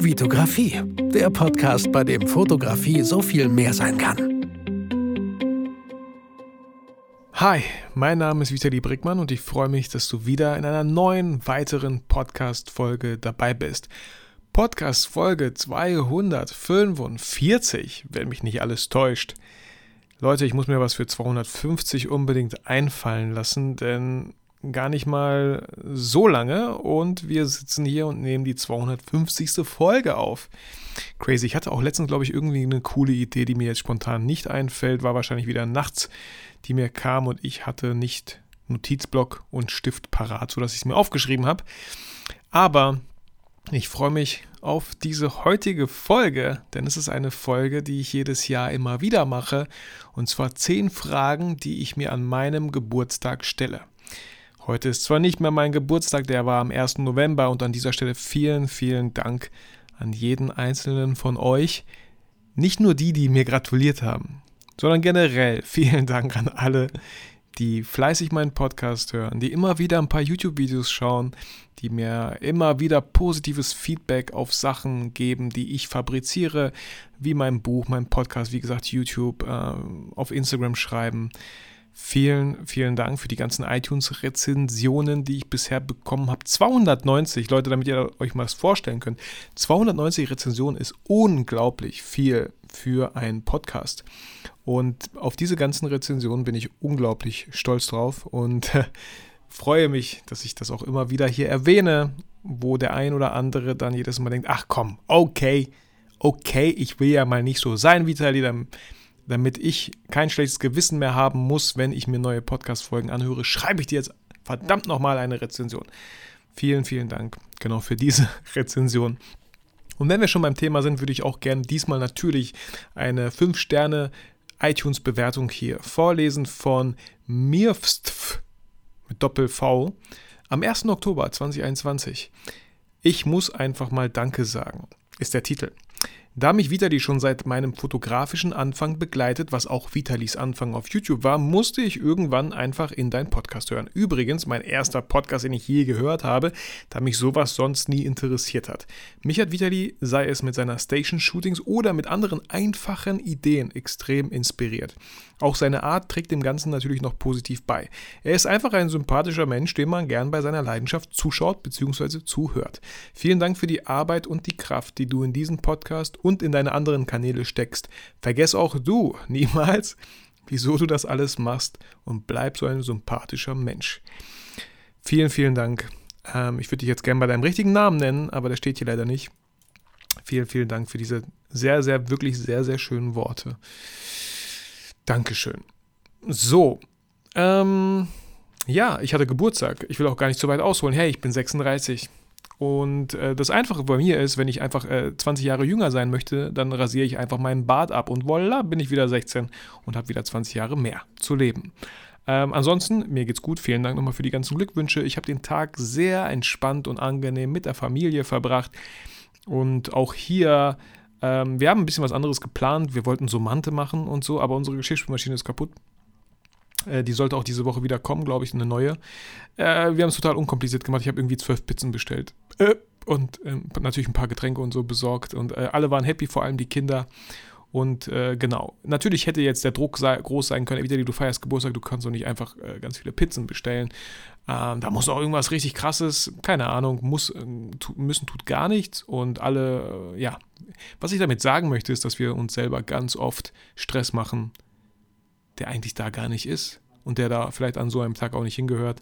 Vitografie, der Podcast, bei dem Fotografie so viel mehr sein kann. Hi, mein Name ist Vitali Brickmann und ich freue mich, dass du wieder in einer neuen, weiteren Podcast-Folge dabei bist. Podcast-Folge 245, wenn mich nicht alles täuscht. Leute, ich muss mir was für 250 unbedingt einfallen lassen, denn gar nicht mal so lange und wir sitzen hier und nehmen die 250. Folge auf. Crazy. Ich hatte auch letztens, glaube ich, irgendwie eine coole Idee, die mir jetzt spontan nicht einfällt. War wahrscheinlich wieder nachts, die mir kam und ich hatte nicht Notizblock und Stift parat, sodass ich es mir aufgeschrieben habe. Aber ich freue mich auf diese heutige Folge, denn es ist eine Folge, die ich jedes Jahr immer wieder mache. Und zwar zehn Fragen, die ich mir an meinem Geburtstag stelle. Heute ist zwar nicht mehr mein Geburtstag, der war am 1. November und an dieser Stelle vielen, vielen Dank an jeden einzelnen von euch. Nicht nur die, die mir gratuliert haben, sondern generell vielen Dank an alle, die fleißig meinen Podcast hören, die immer wieder ein paar YouTube-Videos schauen, die mir immer wieder positives Feedback auf Sachen geben, die ich fabriziere, wie mein Buch, mein Podcast, wie gesagt, YouTube, äh, auf Instagram schreiben. Vielen, vielen Dank für die ganzen iTunes-Rezensionen, die ich bisher bekommen habe. 290, Leute, damit ihr euch mal das vorstellen könnt. 290 Rezensionen ist unglaublich viel für einen Podcast. Und auf diese ganzen Rezensionen bin ich unglaublich stolz drauf und freue mich, dass ich das auch immer wieder hier erwähne, wo der ein oder andere dann jedes Mal denkt, ach komm, okay, okay, ich will ja mal nicht so sein, Vitali, dann damit ich kein schlechtes Gewissen mehr haben muss, wenn ich mir neue Podcast-Folgen anhöre, schreibe ich dir jetzt verdammt nochmal eine Rezension. Vielen, vielen Dank genau für diese Rezension. Und wenn wir schon beim Thema sind, würde ich auch gerne diesmal natürlich eine 5-Sterne iTunes-Bewertung hier vorlesen von Mirfstf mit Doppel-V am 1. Oktober 2021. Ich muss einfach mal Danke sagen, ist der Titel. Da mich Vitali schon seit meinem fotografischen Anfang begleitet, was auch Vitalis Anfang auf YouTube war, musste ich irgendwann einfach in deinen Podcast hören. Übrigens, mein erster Podcast, den ich je gehört habe, da mich sowas sonst nie interessiert hat. Mich hat Vitali, sei es mit seiner Station-Shootings oder mit anderen einfachen Ideen, extrem inspiriert. Auch seine Art trägt dem Ganzen natürlich noch positiv bei. Er ist einfach ein sympathischer Mensch, dem man gern bei seiner Leidenschaft zuschaut bzw. zuhört. Vielen Dank für die Arbeit und die Kraft, die du in diesen Podcast und in deine anderen Kanäle steckst. Vergess auch du niemals, wieso du das alles machst und bleib so ein sympathischer Mensch. Vielen, vielen Dank. Ähm, ich würde dich jetzt gerne bei deinem richtigen Namen nennen, aber der steht hier leider nicht. Vielen, vielen Dank für diese sehr, sehr, wirklich sehr, sehr schönen Worte. Dankeschön. So, ähm, ja, ich hatte Geburtstag. Ich will auch gar nicht so weit ausholen. Hey, ich bin 36. Und äh, das Einfache bei mir ist, wenn ich einfach äh, 20 Jahre jünger sein möchte, dann rasiere ich einfach meinen Bart ab und voila, bin ich wieder 16 und habe wieder 20 Jahre mehr zu leben. Ähm, ansonsten, mir geht's gut. Vielen Dank nochmal für die ganzen Glückwünsche. Ich habe den Tag sehr entspannt und angenehm mit der Familie verbracht. Und auch hier ähm, wir haben ein bisschen was anderes geplant. Wir wollten so Mante machen und so, aber unsere Geschirrspülmaschine ist kaputt. Äh, die sollte auch diese Woche wieder kommen, glaube ich, eine neue. Äh, wir haben es total unkompliziert gemacht. Ich habe irgendwie zwölf Pizzen bestellt. Äh, und ähm, natürlich ein paar Getränke und so besorgt. Und äh, alle waren happy, vor allem die Kinder. Und äh, genau, natürlich hätte jetzt der Druck sei, groß sein können, wieder du feierst Geburtstag, du kannst doch nicht einfach äh, ganz viele Pizzen bestellen. Ähm, da muss auch irgendwas richtig krasses, keine Ahnung, muss, äh, tu, müssen tut gar nichts. Und alle, ja, was ich damit sagen möchte, ist, dass wir uns selber ganz oft Stress machen, der eigentlich da gar nicht ist und der da vielleicht an so einem Tag auch nicht hingehört.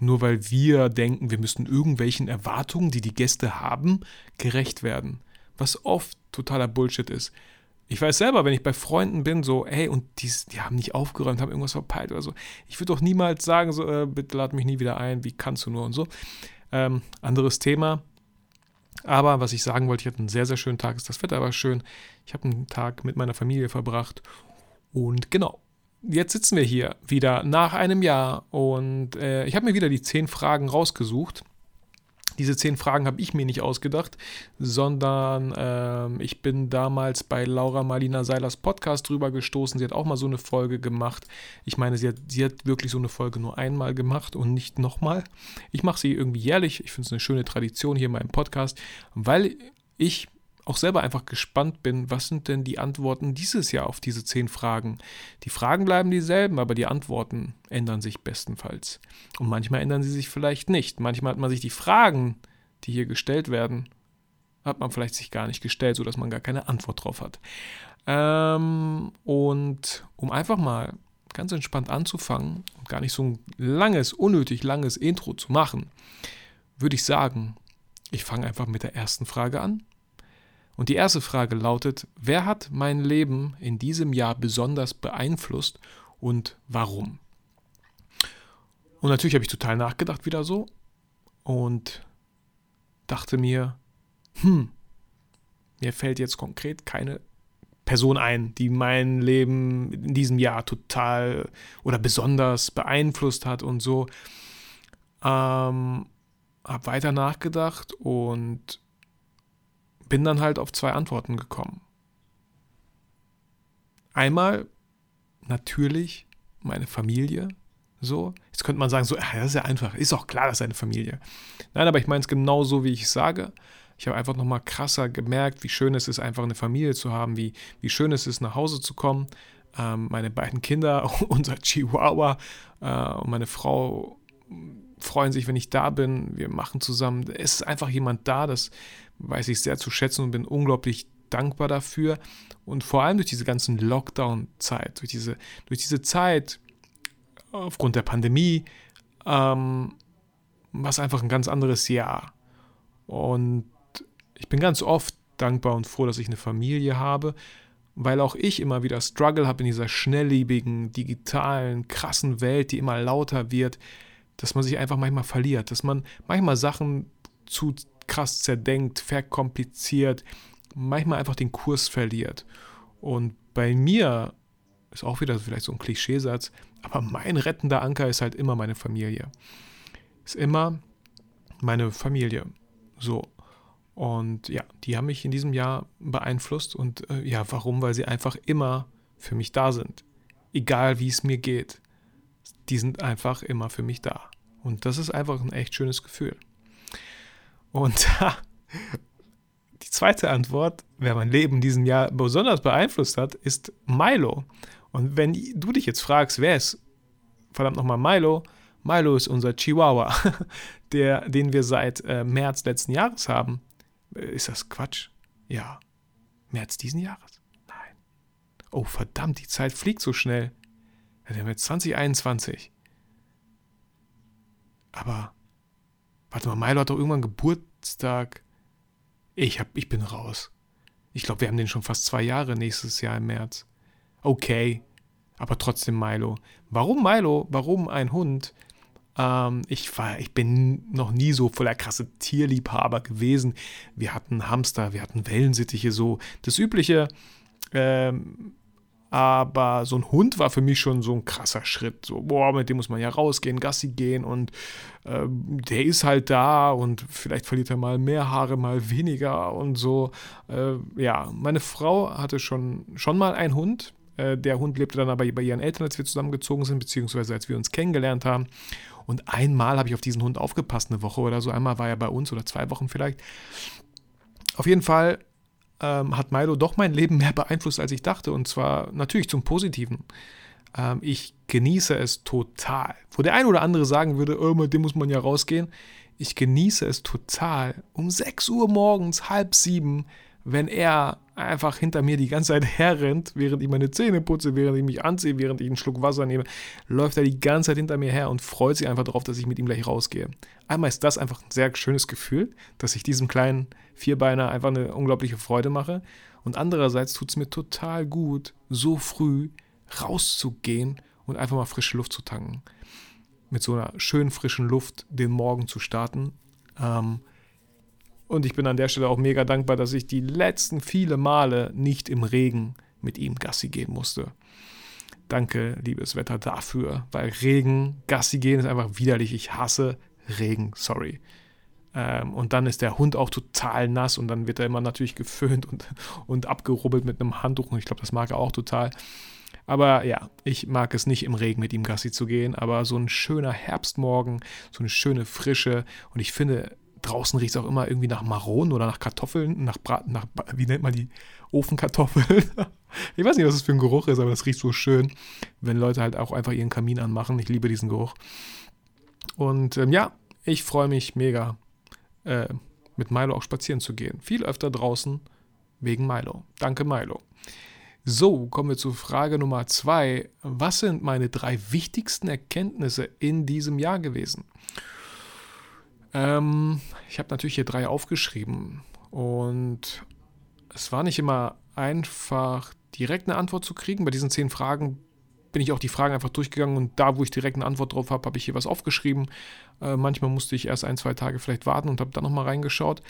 Nur weil wir denken, wir müssten irgendwelchen Erwartungen, die die Gäste haben, gerecht werden. Was oft totaler Bullshit ist. Ich weiß selber, wenn ich bei Freunden bin, so, hey, und die, die haben nicht aufgeräumt, haben irgendwas verpeilt oder so. Ich würde doch niemals sagen, so, äh, bitte lad mich nie wieder ein, wie kannst du nur und so. Ähm, anderes Thema. Aber was ich sagen wollte, ich hatte einen sehr, sehr schönen Tag. Das Wetter war schön. Ich habe einen Tag mit meiner Familie verbracht. Und genau, jetzt sitzen wir hier wieder nach einem Jahr. Und äh, ich habe mir wieder die zehn Fragen rausgesucht diese zehn Fragen habe ich mir nicht ausgedacht, sondern ähm, ich bin damals bei Laura Marlina Seilers Podcast drüber gestoßen. Sie hat auch mal so eine Folge gemacht. Ich meine, sie hat, sie hat wirklich so eine Folge nur einmal gemacht und nicht nochmal. Ich mache sie irgendwie jährlich. Ich finde es eine schöne Tradition hier in meinem Podcast, weil ich auch selber einfach gespannt bin, was sind denn die Antworten dieses Jahr auf diese zehn Fragen. Die Fragen bleiben dieselben, aber die Antworten ändern sich bestenfalls. Und manchmal ändern sie sich vielleicht nicht. Manchmal hat man sich die Fragen, die hier gestellt werden, hat man vielleicht sich gar nicht gestellt, sodass man gar keine Antwort drauf hat. Ähm, und um einfach mal ganz entspannt anzufangen und gar nicht so ein langes, unnötig langes Intro zu machen, würde ich sagen, ich fange einfach mit der ersten Frage an. Und die erste Frage lautet, wer hat mein Leben in diesem Jahr besonders beeinflusst und warum? Und natürlich habe ich total nachgedacht wieder so und dachte mir, hm, mir fällt jetzt konkret keine Person ein, die mein Leben in diesem Jahr total oder besonders beeinflusst hat und so. Ähm, habe weiter nachgedacht und bin dann halt auf zwei Antworten gekommen. Einmal natürlich meine Familie, so. Jetzt könnte man sagen, so, ja, das ist ja einfach, ist auch klar, das ist eine Familie. Nein, aber ich meine es genau so, wie ich sage. Ich habe einfach nochmal krasser gemerkt, wie schön es ist, einfach eine Familie zu haben, wie, wie schön es ist, nach Hause zu kommen. Ähm, meine beiden Kinder, unser Chihuahua äh, und meine Frau freuen sich, wenn ich da bin. Wir machen zusammen. Es ist einfach jemand da, das weiß ich sehr zu schätzen und bin unglaublich dankbar dafür. Und vor allem durch diese ganzen Lockdown-Zeit, durch diese, durch diese Zeit aufgrund der Pandemie, ähm, war es einfach ein ganz anderes Jahr. Und ich bin ganz oft dankbar und froh, dass ich eine Familie habe, weil auch ich immer wieder Struggle habe in dieser schnelllebigen, digitalen, krassen Welt, die immer lauter wird, dass man sich einfach manchmal verliert, dass man manchmal Sachen zu krass zerdenkt, verkompliziert, manchmal einfach den Kurs verliert. Und bei mir ist auch wieder vielleicht so ein Klischeesatz, aber mein rettender Anker ist halt immer meine Familie. Ist immer meine Familie. So. Und ja, die haben mich in diesem Jahr beeinflusst. Und äh, ja, warum? Weil sie einfach immer für mich da sind. Egal wie es mir geht. Die sind einfach immer für mich da. Und das ist einfach ein echt schönes Gefühl. Und die zweite Antwort, wer mein Leben in diesem Jahr besonders beeinflusst hat, ist Milo. Und wenn du dich jetzt fragst, wer ist verdammt nochmal Milo? Milo ist unser Chihuahua, der, den wir seit äh, März letzten Jahres haben. Äh, ist das Quatsch? Ja. März diesen Jahres? Nein. Oh, verdammt, die Zeit fliegt so schnell. Wir haben jetzt 2021. Aber, warte mal, Milo hat doch irgendwann Geburtstag. Ich, hab, ich bin raus. Ich glaube, wir haben den schon fast zwei Jahre nächstes Jahr im März. Okay, aber trotzdem Milo. Warum Milo? Warum ein Hund? Ähm, ich, war, ich bin noch nie so voller krasse Tierliebhaber gewesen. Wir hatten Hamster, wir hatten Wellensittiche, so das Übliche. Ähm, aber so ein Hund war für mich schon so ein krasser Schritt. So, boah, mit dem muss man ja rausgehen, Gassi gehen und äh, der ist halt da und vielleicht verliert er mal mehr Haare, mal weniger und so. Äh, ja, meine Frau hatte schon, schon mal einen Hund. Äh, der Hund lebte dann aber bei ihren Eltern, als wir zusammengezogen sind, beziehungsweise als wir uns kennengelernt haben. Und einmal habe ich auf diesen Hund aufgepasst, eine Woche oder so. Einmal war er bei uns oder zwei Wochen vielleicht. Auf jeden Fall ähm, hat Milo doch mein Leben mehr beeinflusst, als ich dachte. Und zwar natürlich zum Positiven. Ähm, ich genieße es total. Wo der ein oder andere sagen würde, oh, mit dem muss man ja rausgehen. Ich genieße es total. Um 6 Uhr morgens, halb sieben, wenn er einfach hinter mir die ganze Zeit herrennt, während ich meine Zähne putze, während ich mich anziehe, während ich einen Schluck Wasser nehme, läuft er die ganze Zeit hinter mir her und freut sich einfach darauf, dass ich mit ihm gleich rausgehe. Einmal ist das einfach ein sehr schönes Gefühl, dass ich diesem kleinen Vierbeiner einfach eine unglaubliche Freude mache. Und andererseits tut es mir total gut, so früh rauszugehen und einfach mal frische Luft zu tanken. Mit so einer schönen frischen Luft den Morgen zu starten. Ähm, und ich bin an der Stelle auch mega dankbar, dass ich die letzten viele Male nicht im Regen mit ihm Gassi gehen musste. Danke, liebes Wetter, dafür, weil Regen, Gassi gehen ist einfach widerlich. Ich hasse Regen, sorry. Ähm, und dann ist der Hund auch total nass und dann wird er immer natürlich geföhnt und, und abgerubbelt mit einem Handtuch und ich glaube, das mag er auch total. Aber ja, ich mag es nicht im Regen mit ihm Gassi zu gehen, aber so ein schöner Herbstmorgen, so eine schöne Frische und ich finde, draußen riecht es auch immer irgendwie nach Maronen oder nach Kartoffeln, nach, Brat, nach wie nennt man die, Ofenkartoffeln. ich weiß nicht, was das für ein Geruch ist, aber es riecht so schön, wenn Leute halt auch einfach ihren Kamin anmachen. Ich liebe diesen Geruch. Und ähm, ja, ich freue mich mega, äh, mit Milo auch spazieren zu gehen. Viel öfter draußen wegen Milo. Danke, Milo. So, kommen wir zu Frage Nummer zwei. Was sind meine drei wichtigsten Erkenntnisse in diesem Jahr gewesen? Ähm, ich habe natürlich hier drei aufgeschrieben und es war nicht immer einfach, direkt eine Antwort zu kriegen. Bei diesen zehn Fragen bin ich auch die Fragen einfach durchgegangen und da, wo ich direkt eine Antwort drauf habe, habe ich hier was aufgeschrieben. Äh, manchmal musste ich erst ein, zwei Tage vielleicht warten und habe dann nochmal reingeschaut.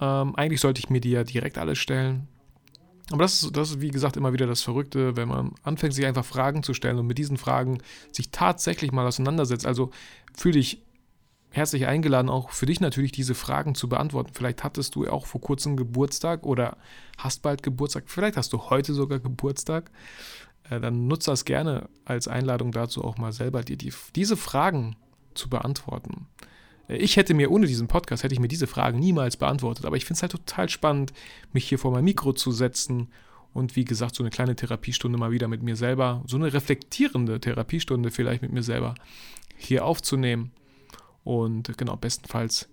Ähm, eigentlich sollte ich mir die ja direkt alles stellen. Aber das ist, das ist, wie gesagt, immer wieder das Verrückte, wenn man anfängt, sich einfach Fragen zu stellen und mit diesen Fragen sich tatsächlich mal auseinandersetzt. Also fühle dich herzlich eingeladen, auch für dich natürlich diese Fragen zu beantworten. Vielleicht hattest du auch vor kurzem Geburtstag oder hast bald Geburtstag. Vielleicht hast du heute sogar Geburtstag. Äh, dann nutze das gerne als Einladung dazu, auch mal selber dir die, diese Fragen zu beantworten. Äh, ich hätte mir ohne diesen Podcast, hätte ich mir diese Fragen niemals beantwortet. Aber ich finde es halt total spannend, mich hier vor mein Mikro zu setzen und wie gesagt, so eine kleine Therapiestunde mal wieder mit mir selber, so eine reflektierende Therapiestunde vielleicht mit mir selber hier aufzunehmen. Und genau, bestenfalls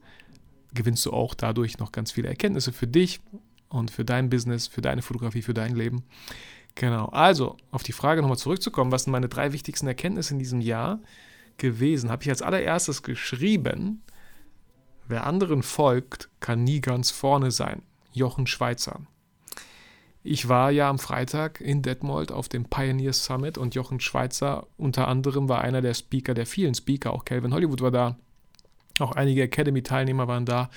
gewinnst du auch dadurch noch ganz viele Erkenntnisse für dich und für dein Business, für deine Fotografie, für dein Leben. Genau, also auf die Frage nochmal zurückzukommen, was sind meine drei wichtigsten Erkenntnisse in diesem Jahr gewesen? Habe ich als allererstes geschrieben, wer anderen folgt, kann nie ganz vorne sein. Jochen Schweizer. Ich war ja am Freitag in Detmold auf dem Pioneer Summit und Jochen Schweizer unter anderem war einer der Speaker, der vielen Speaker, auch Calvin Hollywood war da. Auch einige Academy-Teilnehmer waren da,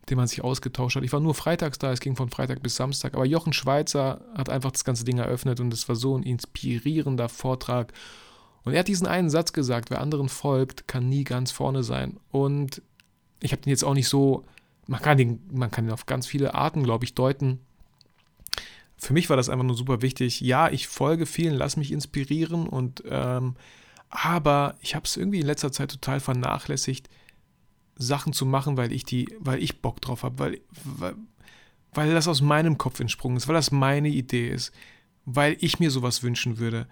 mit denen man sich ausgetauscht hat. Ich war nur freitags da, es ging von Freitag bis Samstag. Aber Jochen Schweizer hat einfach das ganze Ding eröffnet und es war so ein inspirierender Vortrag. Und er hat diesen einen Satz gesagt: Wer anderen folgt, kann nie ganz vorne sein. Und ich habe den jetzt auch nicht so, man kann, den, man kann ihn auf ganz viele Arten, glaube ich, deuten. Für mich war das einfach nur super wichtig. Ja, ich folge vielen, lass mich inspirieren und ähm, aber ich habe es irgendwie in letzter Zeit total vernachlässigt, Sachen zu machen, weil ich die, weil ich Bock drauf habe, weil, weil, weil das aus meinem Kopf entsprungen ist, weil das meine Idee ist, weil ich mir sowas wünschen würde.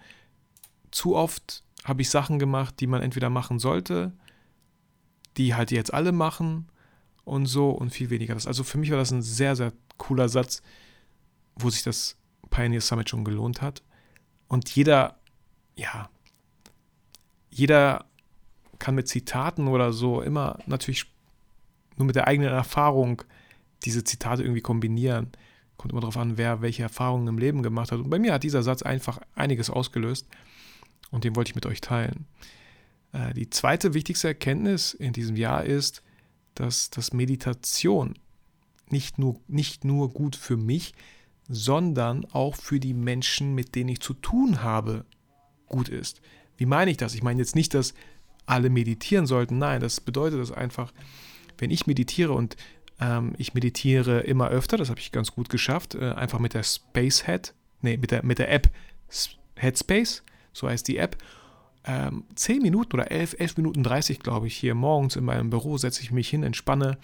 Zu oft habe ich Sachen gemacht, die man entweder machen sollte, die halt jetzt alle machen und so und viel weniger das. Also für mich war das ein sehr, sehr cooler Satz, wo sich das Pioneer Summit schon gelohnt hat. Und jeder, ja, jeder kann mit Zitaten oder so immer natürlich nur mit der eigenen Erfahrung diese Zitate irgendwie kombinieren. Kommt immer darauf an, wer welche Erfahrungen im Leben gemacht hat. Und bei mir hat dieser Satz einfach einiges ausgelöst und den wollte ich mit euch teilen. Äh, die zweite wichtigste Erkenntnis in diesem Jahr ist, dass das Meditation nicht nur, nicht nur gut für mich, sondern auch für die Menschen, mit denen ich zu tun habe, gut ist. Wie meine ich das? Ich meine jetzt nicht, dass alle meditieren sollten. Nein, das bedeutet das einfach, wenn ich meditiere und ähm, ich meditiere immer öfter, das habe ich ganz gut geschafft, äh, einfach mit der Space Head, nee, mit der, mit der App Headspace, so heißt die App. Ähm, 10 Minuten oder 11, 11 Minuten 30, glaube ich, hier morgens in meinem Büro setze ich mich hin, entspanne,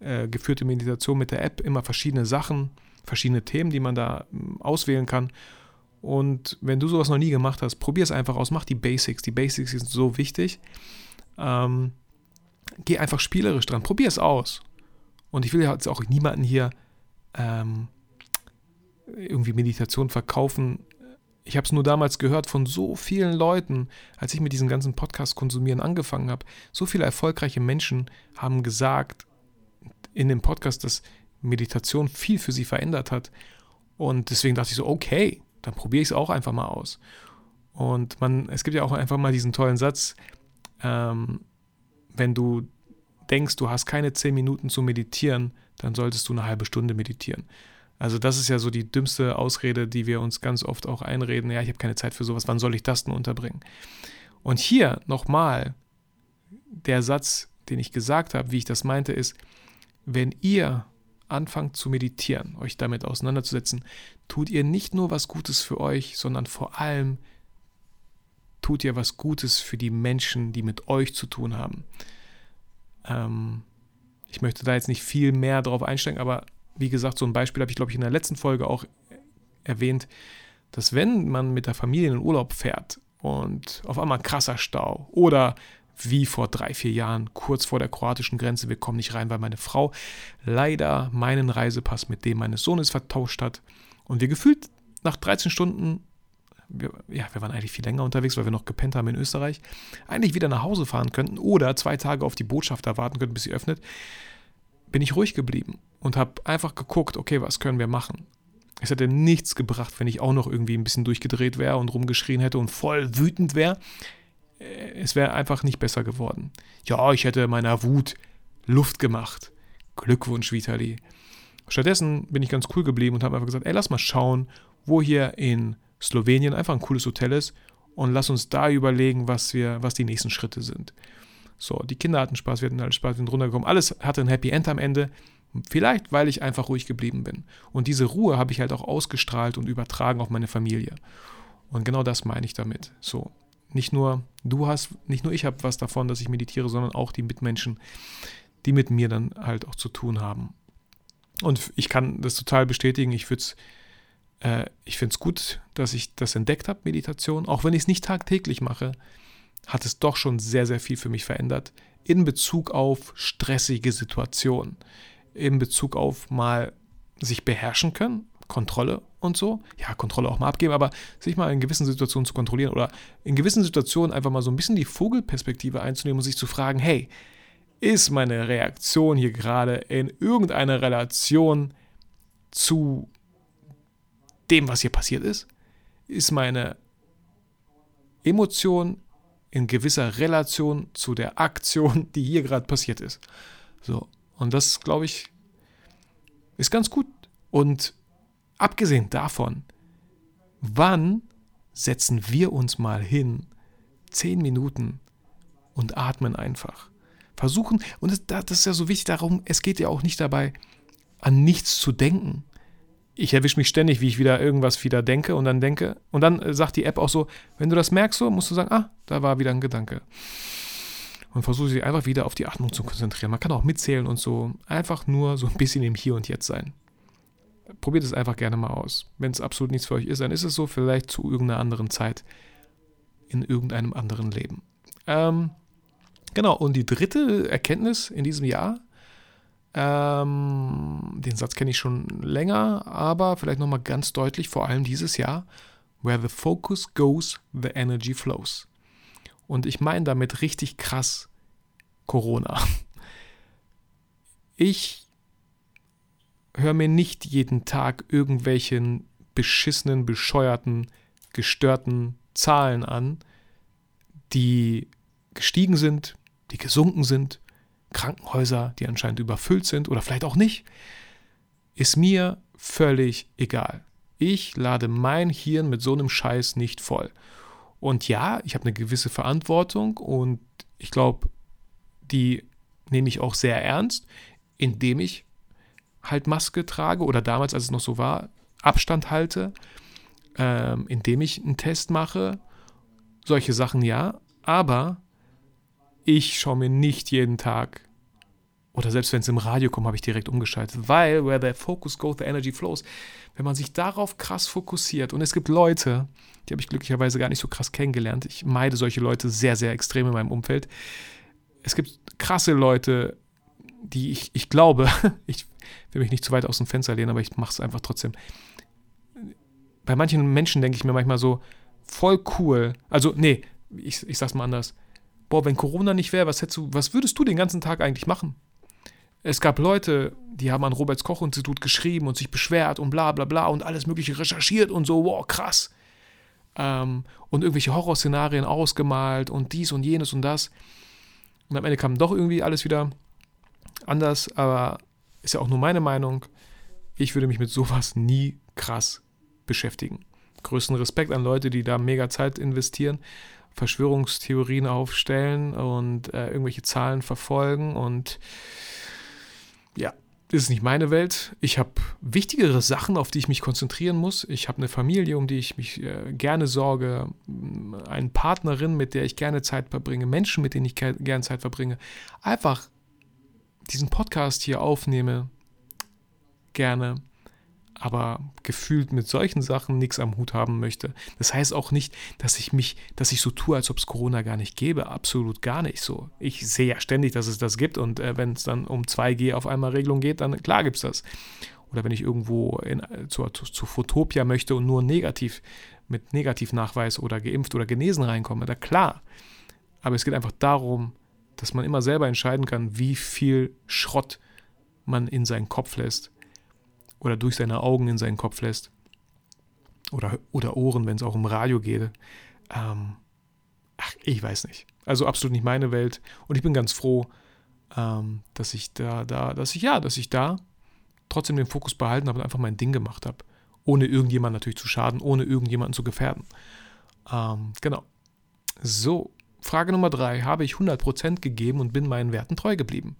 äh, geführte Meditation mit der App, immer verschiedene Sachen, verschiedene Themen, die man da äh, auswählen kann. Und wenn du sowas noch nie gemacht hast, probier es einfach aus, mach die Basics. Die Basics sind so wichtig. Ähm, geh einfach spielerisch dran, probier es aus. Und ich will jetzt auch niemanden hier ähm, irgendwie Meditation verkaufen. Ich habe es nur damals gehört von so vielen Leuten, als ich mit diesem ganzen Podcast konsumieren angefangen habe. So viele erfolgreiche Menschen haben gesagt in dem Podcast, dass Meditation viel für sie verändert hat. Und deswegen dachte ich so, okay, dann probiere ich es auch einfach mal aus. Und man, es gibt ja auch einfach mal diesen tollen Satz, ähm, wenn du denkst, du hast keine zehn Minuten zu meditieren, dann solltest du eine halbe Stunde meditieren. Also das ist ja so die dümmste Ausrede, die wir uns ganz oft auch einreden. Ja, ich habe keine Zeit für sowas, wann soll ich das denn unterbringen? Und hier nochmal der Satz, den ich gesagt habe, wie ich das meinte, ist, wenn ihr anfangt zu meditieren, euch damit auseinanderzusetzen, tut ihr nicht nur was Gutes für euch, sondern vor allem tut ihr was Gutes für die Menschen, die mit euch zu tun haben. Ähm, Ich möchte da jetzt nicht viel mehr drauf einsteigen, aber wie gesagt, so ein Beispiel habe ich, glaube ich, in der letzten Folge auch erwähnt, dass wenn man mit der Familie in den Urlaub fährt und auf einmal krasser Stau oder wie vor drei, vier Jahren, kurz vor der kroatischen Grenze, wir kommen nicht rein, weil meine Frau leider meinen Reisepass mit dem meines Sohnes vertauscht hat und wir gefühlt nach 13 Stunden wir, ja, wir waren eigentlich viel länger unterwegs, weil wir noch gepennt haben in Österreich, eigentlich wieder nach Hause fahren könnten oder zwei Tage auf die Botschaft warten könnten, bis sie öffnet, bin ich ruhig geblieben und habe einfach geguckt, okay, was können wir machen? Es hätte nichts gebracht, wenn ich auch noch irgendwie ein bisschen durchgedreht wäre und rumgeschrien hätte und voll wütend wäre. Äh, es wäre einfach nicht besser geworden. Ja, ich hätte meiner Wut Luft gemacht. Glückwunsch, Vitali. Stattdessen bin ich ganz cool geblieben und habe einfach gesagt, ey, lass mal schauen, wo hier in Slowenien einfach ein cooles Hotel ist und lass uns da überlegen, was wir, was die nächsten Schritte sind. So, die Kinder hatten Spaß, wir hatten alle Spaß, wir sind runtergekommen. Alles hatte ein Happy End am Ende. Vielleicht, weil ich einfach ruhig geblieben bin. Und diese Ruhe habe ich halt auch ausgestrahlt und übertragen auf meine Familie. Und genau das meine ich damit. So, nicht nur du hast, nicht nur ich habe was davon, dass ich meditiere, sondern auch die Mitmenschen, die mit mir dann halt auch zu tun haben. Und ich kann das total bestätigen. Ich äh, ich finde es gut, dass ich das entdeckt habe, Meditation. Auch wenn ich es nicht tagtäglich mache, hat es doch schon sehr, sehr viel für mich verändert. In Bezug auf stressige Situationen. In Bezug auf mal sich beherrschen können, Kontrolle und so. Ja, Kontrolle auch mal abgeben, aber sich mal in gewissen Situationen zu kontrollieren oder in gewissen Situationen einfach mal so ein bisschen die Vogelperspektive einzunehmen und sich zu fragen, hey, ist meine Reaktion hier gerade in irgendeiner Relation zu dem, was hier passiert ist, ist meine Emotion in gewisser Relation zu der Aktion, die hier gerade passiert ist. So, und das, glaube ich, ist ganz gut. Und abgesehen davon, wann setzen wir uns mal hin, zehn Minuten und atmen einfach? Versuchen, und das, das ist ja so wichtig darum, es geht ja auch nicht dabei, an nichts zu denken ich erwische mich ständig, wie ich wieder irgendwas wieder denke und dann denke. Und dann äh, sagt die App auch so, wenn du das merkst, so musst du sagen, ah, da war wieder ein Gedanke. Und versuche sich einfach wieder auf die Atmung zu konzentrieren. Man kann auch mitzählen und so. Einfach nur so ein bisschen im Hier und Jetzt sein. Probiert es einfach gerne mal aus. Wenn es absolut nichts für euch ist, dann ist es so vielleicht zu irgendeiner anderen Zeit in irgendeinem anderen Leben. Ähm, genau, und die dritte Erkenntnis in diesem Jahr ähm, den Satz kenne ich schon länger, aber vielleicht nochmal ganz deutlich, vor allem dieses Jahr. Where the focus goes, the energy flows. Und ich meine damit richtig krass Corona. Ich höre mir nicht jeden Tag irgendwelchen beschissenen, bescheuerten, gestörten Zahlen an, die gestiegen sind, die gesunken sind, Krankenhäuser, die anscheinend überfüllt sind oder vielleicht auch nicht, ist mir völlig egal. Ich lade mein Hirn mit so einem Scheiß nicht voll. Und ja, ich habe eine gewisse Verantwortung und ich glaube, die nehme ich auch sehr ernst, indem ich halt Maske trage oder damals, als es noch so war, Abstand halte, ähm, indem ich einen Test mache. Solche Sachen ja, aber ich schaue mir nicht jeden Tag oder selbst wenn es im Radio kommt, habe ich direkt umgeschaltet, weil where the focus goes, the energy flows. Wenn man sich darauf krass fokussiert und es gibt Leute, die habe ich glücklicherweise gar nicht so krass kennengelernt. Ich meide solche Leute sehr, sehr extrem in meinem Umfeld. Es gibt krasse Leute, die ich, ich glaube, ich will mich nicht zu weit aus dem Fenster lehnen, aber ich mache es einfach trotzdem. Bei manchen Menschen denke ich mir manchmal so, voll cool. Also, nee, ich, ich sag's mal anders boah, wenn Corona nicht wäre, was, was würdest du den ganzen Tag eigentlich machen? Es gab Leute, die haben an Roberts Koch Institut geschrieben und sich beschwert und bla bla bla und alles Mögliche recherchiert und so, wow, krass. Ähm, und irgendwelche Horrorszenarien ausgemalt und dies und jenes und das. Und am Ende kam doch irgendwie alles wieder anders, aber ist ja auch nur meine Meinung. Ich würde mich mit sowas nie krass beschäftigen. Größten Respekt an Leute, die da mega Zeit investieren Verschwörungstheorien aufstellen und äh, irgendwelche Zahlen verfolgen und ja, das ist nicht meine Welt. Ich habe wichtigere Sachen, auf die ich mich konzentrieren muss. Ich habe eine Familie, um die ich mich äh, gerne sorge, eine Partnerin, mit der ich gerne Zeit verbringe, Menschen, mit denen ich gerne Zeit verbringe. Einfach diesen Podcast hier aufnehme, gerne, aber gefühlt mit solchen Sachen nichts am Hut haben möchte. Das heißt auch nicht, dass ich mich, dass ich so tue, als ob es Corona gar nicht gäbe. Absolut gar nicht so. Ich sehe ja ständig, dass es das gibt und äh, wenn es dann um 2G auf einmal Regelung geht, dann klar gibt es das. Oder wenn ich irgendwo in, zu, zu, zu Fotopia möchte und nur negativ mit Negativnachweis oder geimpft oder genesen reinkomme, da klar. Aber es geht einfach darum, dass man immer selber entscheiden kann, wie viel Schrott man in seinen Kopf lässt oder durch seine Augen in seinen Kopf lässt oder, oder Ohren, wenn es auch um Radio geht. Ähm, ach, ich weiß nicht. Also absolut nicht meine Welt. Und ich bin ganz froh, ähm, dass ich da, da, dass ich ja, dass ich da trotzdem den Fokus behalten habe und einfach mein Ding gemacht habe. Ohne irgendjemand natürlich zu schaden, ohne irgendjemanden zu gefährden. Ähm, genau. So, Frage Nummer drei. Habe ich 100% gegeben und bin meinen Werten treu geblieben?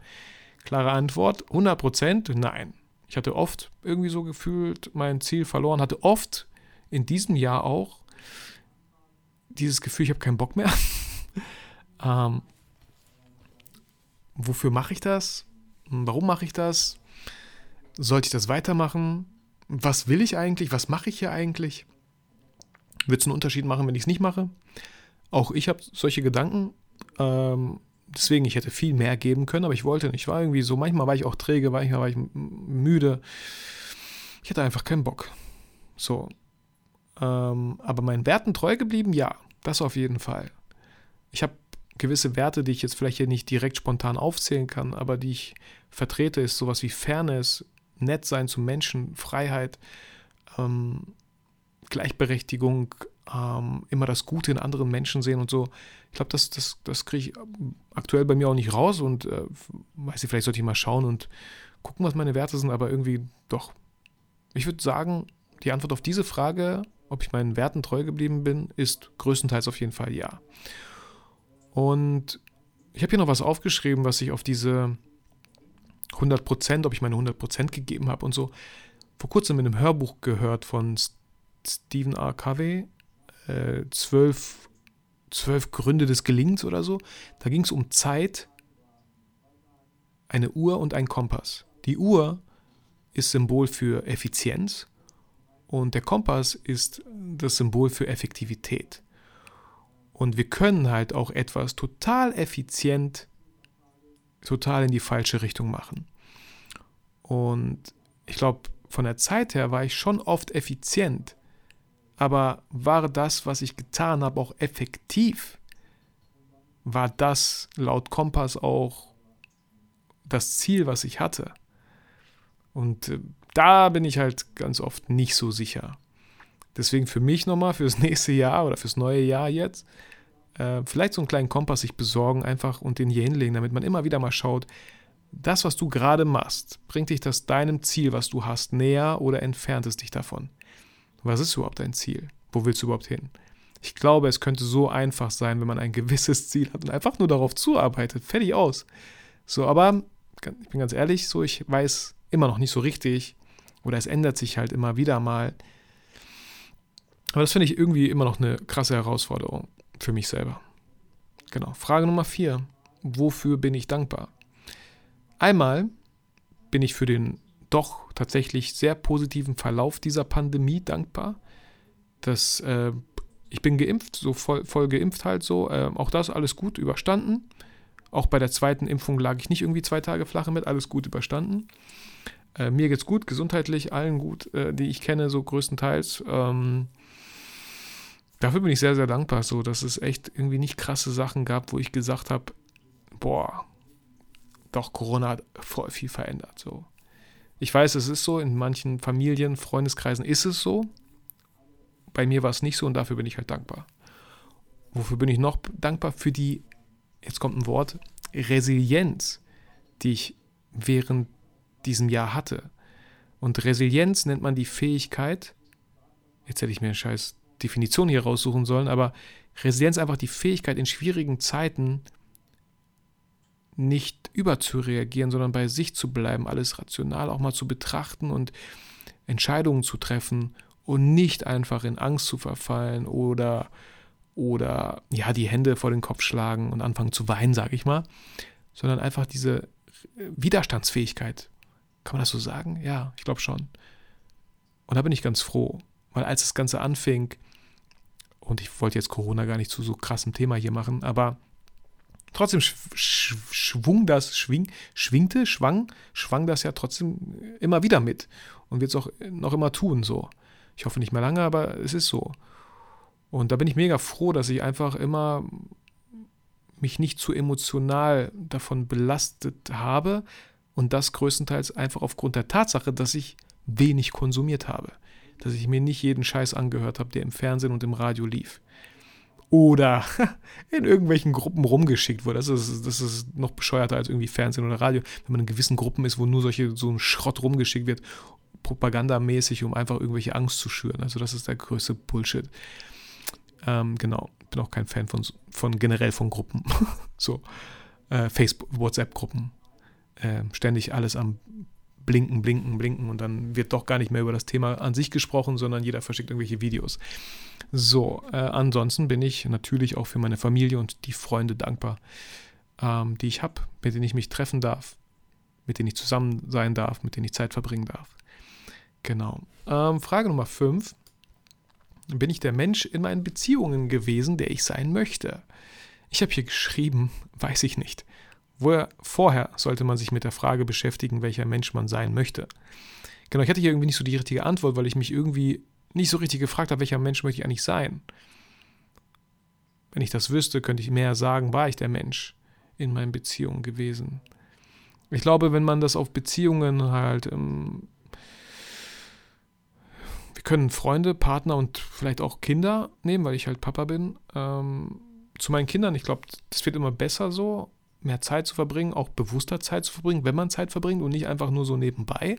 Klare Antwort, 100% nein. Ich hatte oft irgendwie so gefühlt mein Ziel verloren, hatte oft in diesem Jahr auch dieses Gefühl, ich habe keinen Bock mehr. ähm, wofür mache ich das? Warum mache ich das? Sollte ich das weitermachen? Was will ich eigentlich? Was mache ich hier eigentlich? Wird es einen Unterschied machen, wenn ich es nicht mache? Auch ich habe solche Gedanken. Ähm, deswegen, ich hätte viel mehr geben können, aber ich wollte nicht. Ich war irgendwie so, manchmal war ich auch träge, manchmal war ich müde. Ich hatte einfach keinen Bock. So. Ähm, aber meinen Werten treu geblieben, ja, das auf jeden Fall. Ich habe gewisse Werte, die ich jetzt vielleicht hier nicht direkt spontan aufzählen kann, aber die ich vertrete, ist sowas wie Fairness, nett sein zu Menschen, Freiheit, ähm, Gleichberechtigung, ähm, immer das Gute in anderen Menschen sehen und so. Ich glaube, das, das, das kriege ich aktuell bei mir auch nicht raus und äh, weiß ich, vielleicht sollte ich mal schauen und gucken, was meine Werte sind, aber irgendwie doch. Ich würde sagen, die Antwort auf diese Frage, ob ich meinen Werten treu geblieben bin, ist größtenteils auf jeden Fall ja. Und ich habe hier noch was aufgeschrieben, was ich auf diese 100%, ob ich meine 100% gegeben habe und so. Vor kurzem in einem Hörbuch gehört von Stephen R. Covey, äh, zwölf, zwölf Gründe des Gelingens oder so. Da ging es um Zeit, eine Uhr und ein Kompass. Die Uhr ist Symbol für Effizienz und der Kompass ist das Symbol für Effektivität. Und wir können halt auch etwas total effizient, total in die falsche Richtung machen. Und ich glaube, von der Zeit her war ich schon oft effizient, aber war das, was ich getan habe, auch effektiv? War das laut Kompass auch das Ziel, was ich hatte? Und äh, da bin ich halt ganz oft nicht so sicher. Deswegen für mich nochmal, fürs nächste Jahr oder fürs neue Jahr jetzt, äh, vielleicht so einen kleinen Kompass sich besorgen einfach und den hier hinlegen, damit man immer wieder mal schaut, das, was du gerade machst, bringt dich das deinem Ziel, was du hast, näher oder entfernt es dich davon? Was ist überhaupt dein Ziel? Wo willst du überhaupt hin? Ich glaube, es könnte so einfach sein, wenn man ein gewisses Ziel hat und einfach nur darauf zuarbeitet. Fertig aus. So, aber ich bin ganz ehrlich, so ich weiß immer noch nicht so richtig oder es ändert sich halt immer wieder mal. Aber das finde ich irgendwie immer noch eine krasse Herausforderung für mich selber. Genau. Frage Nummer vier. Wofür bin ich dankbar? Einmal bin ich für den doch tatsächlich sehr positiven Verlauf dieser Pandemie dankbar. Dass, äh, ich bin geimpft, so voll, voll geimpft halt so. Äh, auch das alles gut überstanden. Auch bei der zweiten Impfung lag ich nicht irgendwie zwei Tage flache mit, alles gut überstanden. Äh, mir geht's gut, gesundheitlich, allen gut, äh, die ich kenne, so größtenteils. Ähm, dafür bin ich sehr, sehr dankbar, so dass es echt irgendwie nicht krasse Sachen gab, wo ich gesagt habe, boah, doch, Corona hat voll viel verändert. So. Ich weiß, es ist so, in manchen Familien, Freundeskreisen ist es so. Bei mir war es nicht so und dafür bin ich halt dankbar. Wofür bin ich noch dankbar? Für die, jetzt kommt ein Wort, Resilienz, die ich während diesem Jahr hatte. Und Resilienz nennt man die Fähigkeit, jetzt hätte ich mir eine scheiß Definition hier raussuchen sollen, aber Resilienz einfach die Fähigkeit in schwierigen Zeiten nicht überzureagieren, sondern bei sich zu bleiben, alles rational auch mal zu betrachten und Entscheidungen zu treffen und nicht einfach in Angst zu verfallen oder, oder ja, die Hände vor den Kopf schlagen und anfangen zu weinen, sage ich mal, sondern einfach diese Widerstandsfähigkeit. Kann man das so sagen? Ja, ich glaube schon. Und da bin ich ganz froh, weil als das Ganze anfing, und ich wollte jetzt Corona gar nicht zu so krassem Thema hier machen, aber trotzdem schwung das, schwing, schwingte, schwang, schwang das ja trotzdem immer wieder mit und wird es auch noch immer tun so. Ich hoffe nicht mehr lange, aber es ist so. Und da bin ich mega froh, dass ich einfach immer mich nicht zu emotional davon belastet habe und das größtenteils einfach aufgrund der Tatsache, dass ich wenig konsumiert habe. Dass ich mir nicht jeden Scheiß angehört habe, der im Fernsehen und im Radio lief. Oder in irgendwelchen Gruppen rumgeschickt wurde. Das ist, das ist noch bescheuerter als irgendwie Fernsehen oder Radio, wenn man in gewissen Gruppen ist, wo nur solche, so ein Schrott rumgeschickt wird, propagandamäßig, um einfach irgendwelche Angst zu schüren. Also das ist der größte Bullshit. Ähm, genau. Bin auch kein Fan von, von generell von Gruppen. so. Äh, Facebook, WhatsApp-Gruppen. Äh, ständig alles am blinken, blinken, blinken und dann wird doch gar nicht mehr über das Thema an sich gesprochen, sondern jeder verschickt irgendwelche Videos. So, äh, ansonsten bin ich natürlich auch für meine Familie und die Freunde dankbar, ähm, die ich habe, mit denen ich mich treffen darf, mit denen ich zusammen sein darf, mit denen ich Zeit verbringen darf. Genau. Ähm, Frage Nummer 5. Bin ich der Mensch in meinen Beziehungen gewesen, der ich sein möchte? Ich habe hier geschrieben, weiß ich nicht. Vorher sollte man sich mit der Frage beschäftigen, welcher Mensch man sein möchte? Genau, ich hatte hier irgendwie nicht so die richtige Antwort, weil ich mich irgendwie nicht so richtig gefragt habe, welcher Mensch möchte ich eigentlich sein. Wenn ich das wüsste, könnte ich mehr sagen, war ich der Mensch in meinen Beziehungen gewesen. Ich glaube, wenn man das auf Beziehungen halt, ähm, wir können Freunde, Partner und vielleicht auch Kinder nehmen, weil ich halt Papa bin. Ähm, zu meinen Kindern, ich glaube, das wird immer besser so mehr Zeit zu verbringen, auch bewusster Zeit zu verbringen, wenn man Zeit verbringt und nicht einfach nur so nebenbei.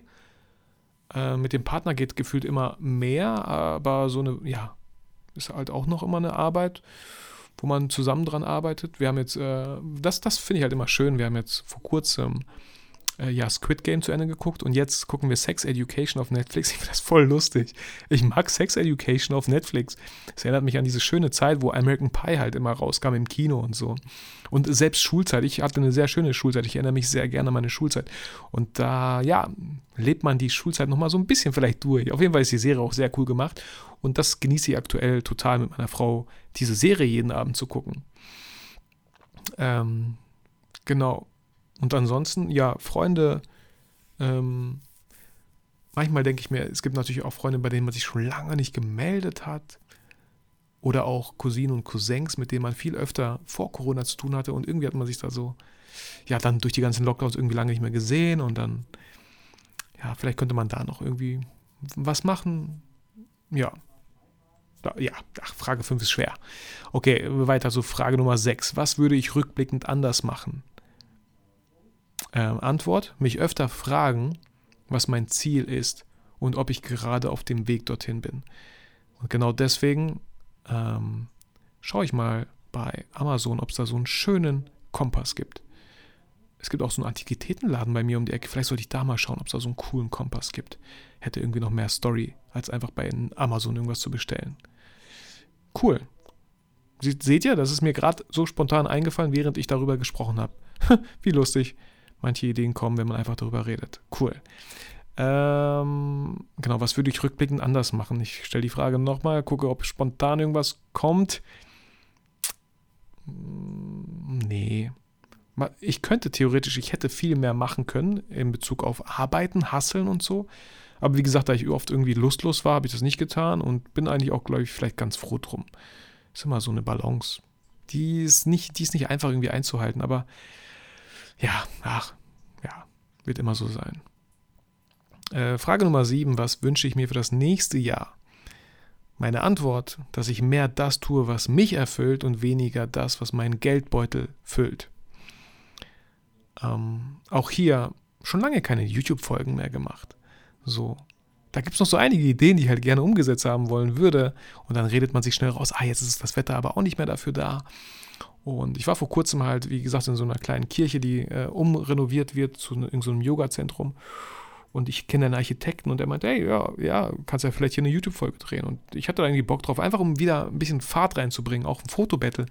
Äh, mit dem Partner geht gefühlt immer mehr, aber so eine, ja, ist halt auch noch immer eine Arbeit, wo man zusammen dran arbeitet. Wir haben jetzt, äh, das, das finde ich halt immer schön, wir haben jetzt vor kurzem äh, ja, Squid Game zu Ende geguckt und jetzt gucken wir Sex Education auf Netflix. Ich finde das voll lustig. Ich mag Sex Education auf Netflix. Es erinnert mich an diese schöne Zeit, wo American Pie halt immer rauskam im Kino und so. Und selbst Schulzeit. Ich hatte eine sehr schöne Schulzeit. Ich erinnere mich sehr gerne an meine Schulzeit. Und da, ja, lebt man die Schulzeit nochmal so ein bisschen vielleicht durch. Auf jeden Fall ist die Serie auch sehr cool gemacht. Und das genieße ich aktuell total mit meiner Frau, diese Serie jeden Abend zu gucken. Ähm, genau. Und ansonsten, ja, Freunde, ähm, manchmal denke ich mir, es gibt natürlich auch Freunde, bei denen man sich schon lange nicht gemeldet hat. Oder auch Cousinen und Cousins, mit denen man viel öfter vor Corona zu tun hatte. Und irgendwie hat man sich da so, ja, dann durch die ganzen Lockdowns irgendwie lange nicht mehr gesehen. Und dann, ja, vielleicht könnte man da noch irgendwie was machen. Ja. Ja, ach, Frage 5 ist schwer. Okay, weiter so Frage Nummer 6. Was würde ich rückblickend anders machen? Ähm, Antwort, mich öfter fragen, was mein Ziel ist und ob ich gerade auf dem Weg dorthin bin. Und genau deswegen ähm, schaue ich mal bei Amazon, ob es da so einen schönen Kompass gibt. Es gibt auch so einen Antiquitätenladen bei mir um die Ecke. Vielleicht sollte ich da mal schauen, ob es da so einen coolen Kompass gibt. Hätte irgendwie noch mehr Story, als einfach bei Amazon irgendwas zu bestellen. Cool. Seht ihr, das ist mir gerade so spontan eingefallen, während ich darüber gesprochen habe. Wie lustig manche Ideen kommen, wenn man einfach darüber redet. Cool. Ähm, genau, was würde ich rückblickend anders machen? Ich stelle die Frage nochmal, gucke, ob spontan irgendwas kommt. Hm, nee. Ich könnte theoretisch, ich hätte viel mehr machen können in Bezug auf Arbeiten, Hasseln und so. Aber wie gesagt, da ich oft irgendwie lustlos war, habe ich das nicht getan und bin eigentlich auch, glaube ich, vielleicht ganz froh drum. Ist immer so eine Balance. Die ist nicht, die ist nicht einfach irgendwie einzuhalten, aber ja, ach, ja, wird immer so sein. Äh, Frage Nummer 7, was wünsche ich mir für das nächste Jahr? Meine Antwort, dass ich mehr das tue, was mich erfüllt und weniger das, was meinen Geldbeutel füllt. Ähm, auch hier schon lange keine YouTube-Folgen mehr gemacht. So, da gibt es noch so einige Ideen, die ich halt gerne umgesetzt haben wollen würde. Und dann redet man sich schnell raus, ah, jetzt ist das Wetter aber auch nicht mehr dafür da. Und ich war vor kurzem halt, wie gesagt, in so einer kleinen Kirche, die äh, umrenoviert wird zu in so Yoga-Zentrum. Und ich kenne einen Architekten und der meinte, hey, ja, ja, kannst ja vielleicht hier eine YouTube-Folge drehen. Und ich hatte da irgendwie Bock drauf, einfach um wieder ein bisschen Fahrt reinzubringen. Auch ein Fotobattle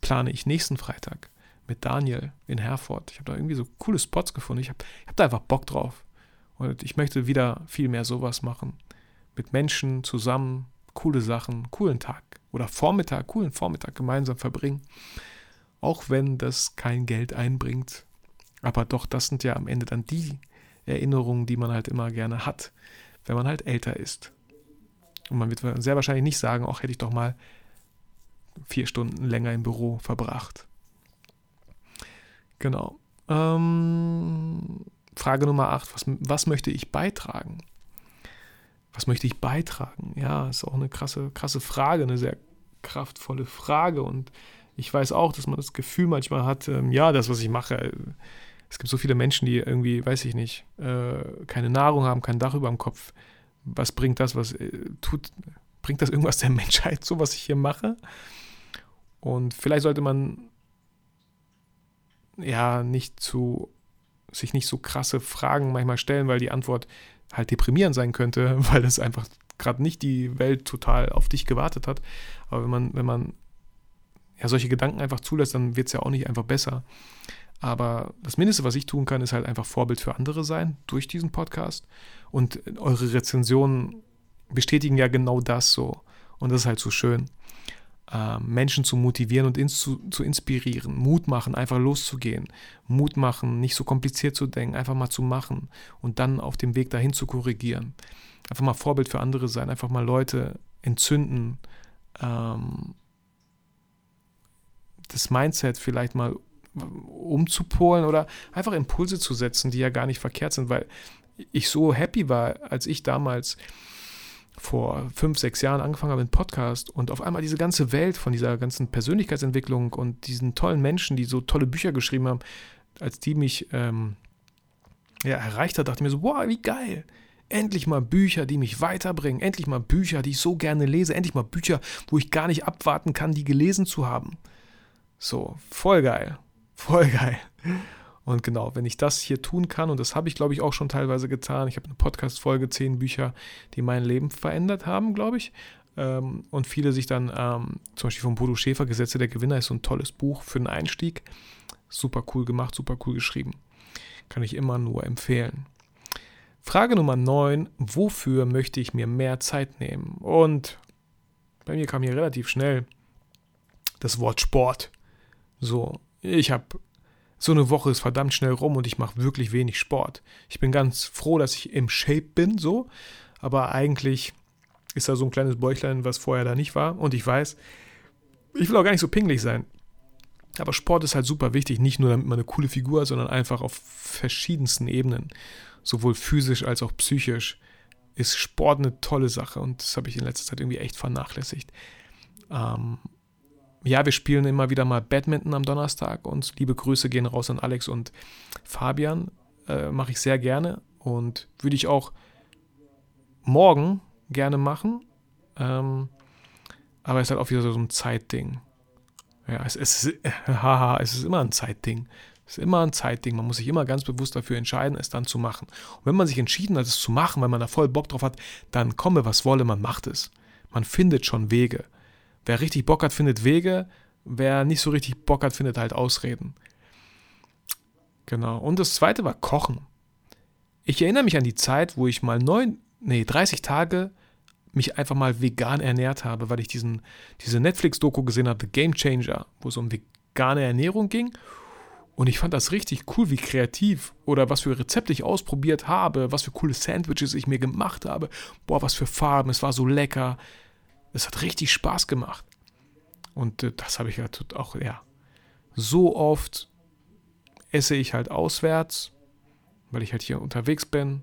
plane ich nächsten Freitag mit Daniel in Herford. Ich habe da irgendwie so coole Spots gefunden. Ich habe hab da einfach Bock drauf. Und ich möchte wieder viel mehr sowas machen. Mit Menschen zusammen, coole Sachen, coolen Tag oder Vormittag, coolen Vormittag gemeinsam verbringen. Auch wenn das kein Geld einbringt. Aber doch, das sind ja am Ende dann die Erinnerungen, die man halt immer gerne hat, wenn man halt älter ist. Und man wird sehr wahrscheinlich nicht sagen, auch hätte ich doch mal vier Stunden länger im Büro verbracht. Genau. Ähm, Frage Nummer 8. Was, was möchte ich beitragen? Was möchte ich beitragen? Ja, ist auch eine krasse, krasse Frage, eine sehr kraftvolle Frage. Und ich weiß auch, dass man das Gefühl manchmal hat, ähm, ja, das, was ich mache, äh, es gibt so viele Menschen, die irgendwie, weiß ich nicht, äh, keine Nahrung haben, kein Dach über dem Kopf. Was bringt das, was äh, tut, bringt das irgendwas der Menschheit, so was ich hier mache? Und vielleicht sollte man ja nicht zu sich nicht so krasse Fragen manchmal stellen, weil die Antwort halt deprimierend sein könnte, weil es einfach gerade nicht die Welt total auf dich gewartet hat. Aber wenn man, wenn man ja solche Gedanken einfach zulässt, dann wird es ja auch nicht einfach besser. Aber das Mindeste, was ich tun kann, ist halt einfach Vorbild für andere sein durch diesen Podcast. Und eure Rezensionen bestätigen ja genau das so. Und das ist halt so schön. Äh, Menschen zu motivieren und ins, zu, zu inspirieren, Mut machen, einfach loszugehen, Mut machen, nicht so kompliziert zu denken, einfach mal zu machen und dann auf dem Weg dahin zu korrigieren. Einfach mal Vorbild für andere sein, einfach mal Leute entzünden, ähm, das Mindset vielleicht mal umzupolen oder einfach Impulse zu setzen, die ja gar nicht verkehrt sind, weil ich so happy war, als ich damals vor fünf, sechs Jahren angefangen habe mit Podcast und auf einmal diese ganze Welt von dieser ganzen Persönlichkeitsentwicklung und diesen tollen Menschen, die so tolle Bücher geschrieben haben, als die mich ähm, ja, erreicht hat, dachte ich mir so, wow, wie geil. Endlich mal Bücher, die mich weiterbringen. Endlich mal Bücher, die ich so gerne lese. Endlich mal Bücher, wo ich gar nicht abwarten kann, die gelesen zu haben. So, voll geil. Voll geil. Und genau, wenn ich das hier tun kann, und das habe ich, glaube ich, auch schon teilweise getan, ich habe eine Podcast-Folge, zehn Bücher, die mein Leben verändert haben, glaube ich. Ähm, und viele sich dann, ähm, zum Beispiel von Bodo Schäfer, Gesetze der Gewinner, ist so ein tolles Buch für den Einstieg. Super cool gemacht, super cool geschrieben. Kann ich immer nur empfehlen. Frage Nummer 9. Wofür möchte ich mir mehr Zeit nehmen? Und bei mir kam hier relativ schnell das Wort Sport. So, ich habe so eine Woche ist verdammt schnell rum und ich mache wirklich wenig Sport. Ich bin ganz froh, dass ich im Shape bin, so, aber eigentlich ist da so ein kleines Bäuchlein, was vorher da nicht war. Und ich weiß, ich will auch gar nicht so pingelig sein. Aber Sport ist halt super wichtig, nicht nur damit man eine coole Figur hat, sondern einfach auf verschiedensten Ebenen, sowohl physisch als auch psychisch, ist Sport eine tolle Sache und das habe ich in letzter Zeit irgendwie echt vernachlässigt. Ähm, ja, wir spielen immer wieder mal Badminton am Donnerstag und liebe Grüße gehen raus an Alex und Fabian. Äh, Mache ich sehr gerne und würde ich auch morgen gerne machen. Ähm, aber es ist halt auch wieder so ein Zeitding. Ja, es, es, ist, haha, es ist immer ein Zeitding. Es ist immer ein Zeitding. Man muss sich immer ganz bewusst dafür entscheiden, es dann zu machen. Und wenn man sich entschieden hat, es zu machen, weil man da voll Bock drauf hat, dann komme, was wolle, man macht es. Man findet schon Wege. Wer richtig Bock hat, findet Wege. Wer nicht so richtig Bock hat, findet halt Ausreden. Genau. Und das zweite war Kochen. Ich erinnere mich an die Zeit, wo ich mal neun, nee, 30 Tage mich einfach mal vegan ernährt habe, weil ich diesen, diese Netflix-Doku gesehen habe, The Game Changer, wo es um vegane Ernährung ging. Und ich fand das richtig cool, wie kreativ oder was für Rezepte ich ausprobiert habe, was für coole Sandwiches ich mir gemacht habe. Boah, was für Farben, es war so lecker. Es hat richtig Spaß gemacht. Und äh, das habe ich halt auch, ja, so oft esse ich halt auswärts, weil ich halt hier unterwegs bin.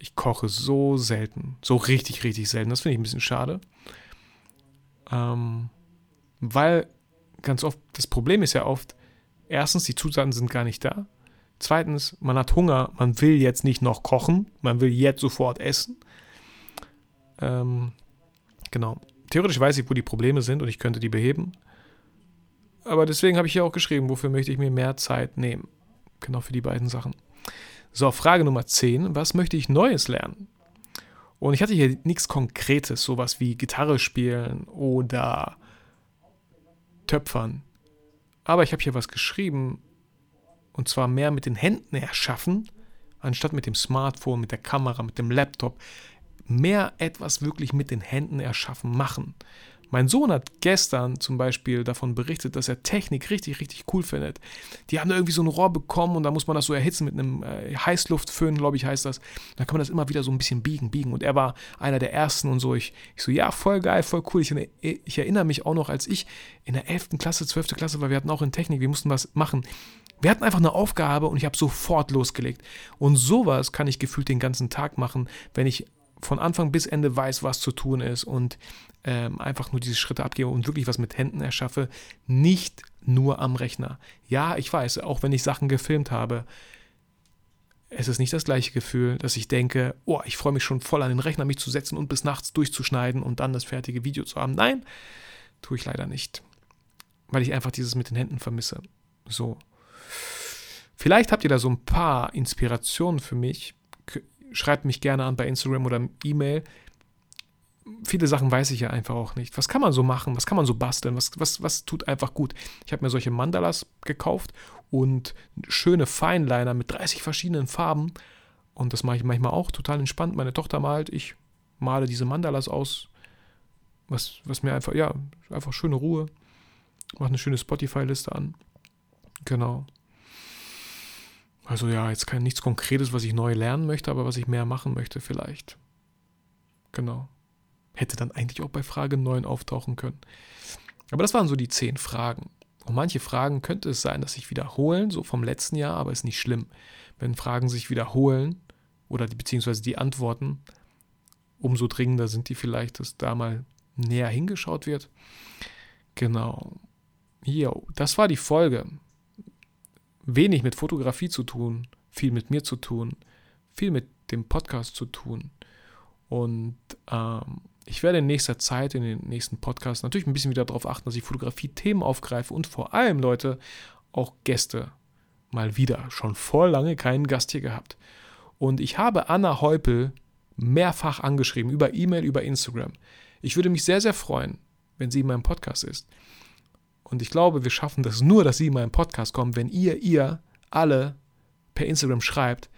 Ich koche so selten, so richtig, richtig selten. Das finde ich ein bisschen schade. Ähm, weil ganz oft, das Problem ist ja oft, erstens, die Zutaten sind gar nicht da. Zweitens, man hat Hunger, man will jetzt nicht noch kochen, man will jetzt sofort essen. Ähm, genau theoretisch weiß ich, wo die Probleme sind und ich könnte die beheben. Aber deswegen habe ich hier auch geschrieben, wofür möchte ich mir mehr Zeit nehmen. Genau für die beiden Sachen. So, Frage Nummer 10. Was möchte ich Neues lernen? Und ich hatte hier nichts Konkretes, sowas wie Gitarre spielen oder Töpfern. Aber ich habe hier was geschrieben und zwar mehr mit den Händen erschaffen, anstatt mit dem Smartphone, mit der Kamera, mit dem Laptop. Mehr etwas wirklich mit den Händen erschaffen, machen. Mein Sohn hat gestern zum Beispiel davon berichtet, dass er Technik richtig, richtig cool findet. Die haben da irgendwie so ein Rohr bekommen und da muss man das so erhitzen mit einem äh, Heißluftföhn, glaube ich, heißt das. Dann kann man das immer wieder so ein bisschen biegen, biegen. Und er war einer der ersten und so. Ich, ich so, ja, voll geil, voll cool. Ich, ich erinnere mich auch noch, als ich in der 11. Klasse, 12. Klasse war, wir hatten auch in Technik, wir mussten was machen. Wir hatten einfach eine Aufgabe und ich habe sofort losgelegt. Und sowas kann ich gefühlt den ganzen Tag machen, wenn ich von Anfang bis Ende weiß, was zu tun ist und ähm, einfach nur diese Schritte abgebe und wirklich was mit Händen erschaffe, nicht nur am Rechner. Ja, ich weiß, auch wenn ich Sachen gefilmt habe, es ist nicht das gleiche Gefühl, dass ich denke, oh, ich freue mich schon voll an den Rechner, mich zu setzen und bis nachts durchzuschneiden und dann das fertige Video zu haben. Nein, tue ich leider nicht, weil ich einfach dieses mit den Händen vermisse. So. Vielleicht habt ihr da so ein paar Inspirationen für mich. Schreibt mich gerne an bei Instagram oder E-Mail. Viele Sachen weiß ich ja einfach auch nicht. Was kann man so machen? Was kann man so basteln? Was, was, was tut einfach gut? Ich habe mir solche Mandalas gekauft und schöne Feinliner mit 30 verschiedenen Farben. Und das mache ich manchmal auch total entspannt. Meine Tochter malt, ich male diese Mandalas aus. Was, was mir einfach, ja, einfach schöne Ruhe. Mache eine schöne Spotify-Liste an. Genau. Also ja, jetzt kein nichts Konkretes, was ich neu lernen möchte, aber was ich mehr machen möchte vielleicht. Genau. Hätte dann eigentlich auch bei Frage 9 auftauchen können. Aber das waren so die zehn Fragen. Und manche Fragen könnte es sein, dass sich wiederholen, so vom letzten Jahr, aber ist nicht schlimm. Wenn Fragen sich wiederholen oder die, beziehungsweise die Antworten, umso dringender sind die vielleicht, dass da mal näher hingeschaut wird. Genau. Jo, das war die Folge wenig mit Fotografie zu tun, viel mit mir zu tun, viel mit dem Podcast zu tun. Und ähm, ich werde in nächster Zeit, in den nächsten Podcasts, natürlich ein bisschen wieder darauf achten, dass ich Fotografie-Themen aufgreife und vor allem, Leute, auch Gäste. Mal wieder, schon vor lange keinen Gast hier gehabt. Und ich habe Anna Heupel mehrfach angeschrieben, über E-Mail, über Instagram. Ich würde mich sehr, sehr freuen, wenn sie in meinem Podcast ist. Und ich glaube, wir schaffen das nur, dass sie in meinen Podcast kommen, wenn ihr, ihr alle per Instagram schreibt,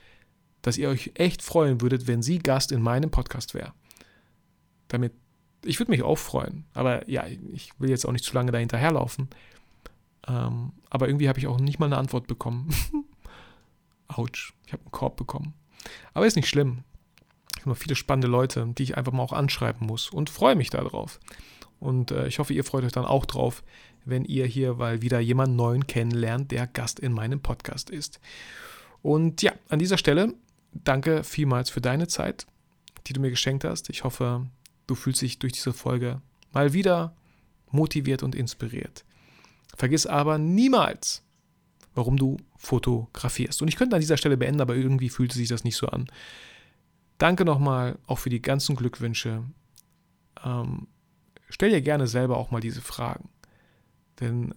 dass ihr euch echt freuen würdet, wenn sie Gast in meinem Podcast wäre. Damit, ich würde mich auch freuen. Aber ja, ich will jetzt auch nicht zu lange da hinterherlaufen. Ähm, aber irgendwie habe ich auch nicht mal eine Antwort bekommen. Autsch, ich habe einen Korb bekommen. Aber ist nicht schlimm. Ich habe noch viele spannende Leute, die ich einfach mal auch anschreiben muss und freue mich darauf. Und äh, ich hoffe, ihr freut euch dann auch drauf, wenn ihr hier mal wieder jemanden neuen kennenlernt, der Gast in meinem Podcast ist. Und ja, an dieser Stelle danke vielmals für deine Zeit, die du mir geschenkt hast. Ich hoffe, du fühlst dich durch diese Folge mal wieder motiviert und inspiriert. Vergiss aber niemals, warum du fotografierst. Und ich könnte an dieser Stelle beenden, aber irgendwie fühlte sich das nicht so an. Danke nochmal auch für die ganzen Glückwünsche. Ähm, stell dir gerne selber auch mal diese Fragen. Denn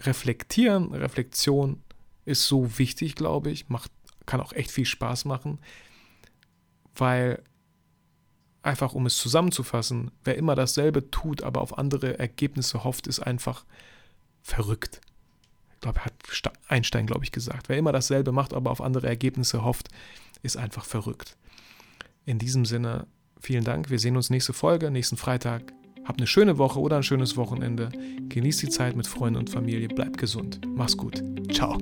reflektieren, Reflexion ist so wichtig, glaube ich, macht, kann auch echt viel Spaß machen, weil einfach um es zusammenzufassen, wer immer dasselbe tut, aber auf andere Ergebnisse hofft, ist einfach verrückt. Ich glaube, hat Einstein, glaube ich, gesagt. Wer immer dasselbe macht, aber auf andere Ergebnisse hofft, ist einfach verrückt. In diesem Sinne, vielen Dank. Wir sehen uns nächste Folge, nächsten Freitag. Hab eine schöne Woche oder ein schönes Wochenende. Genieß die Zeit mit Freunden und Familie. Bleib gesund. Mach's gut. Ciao.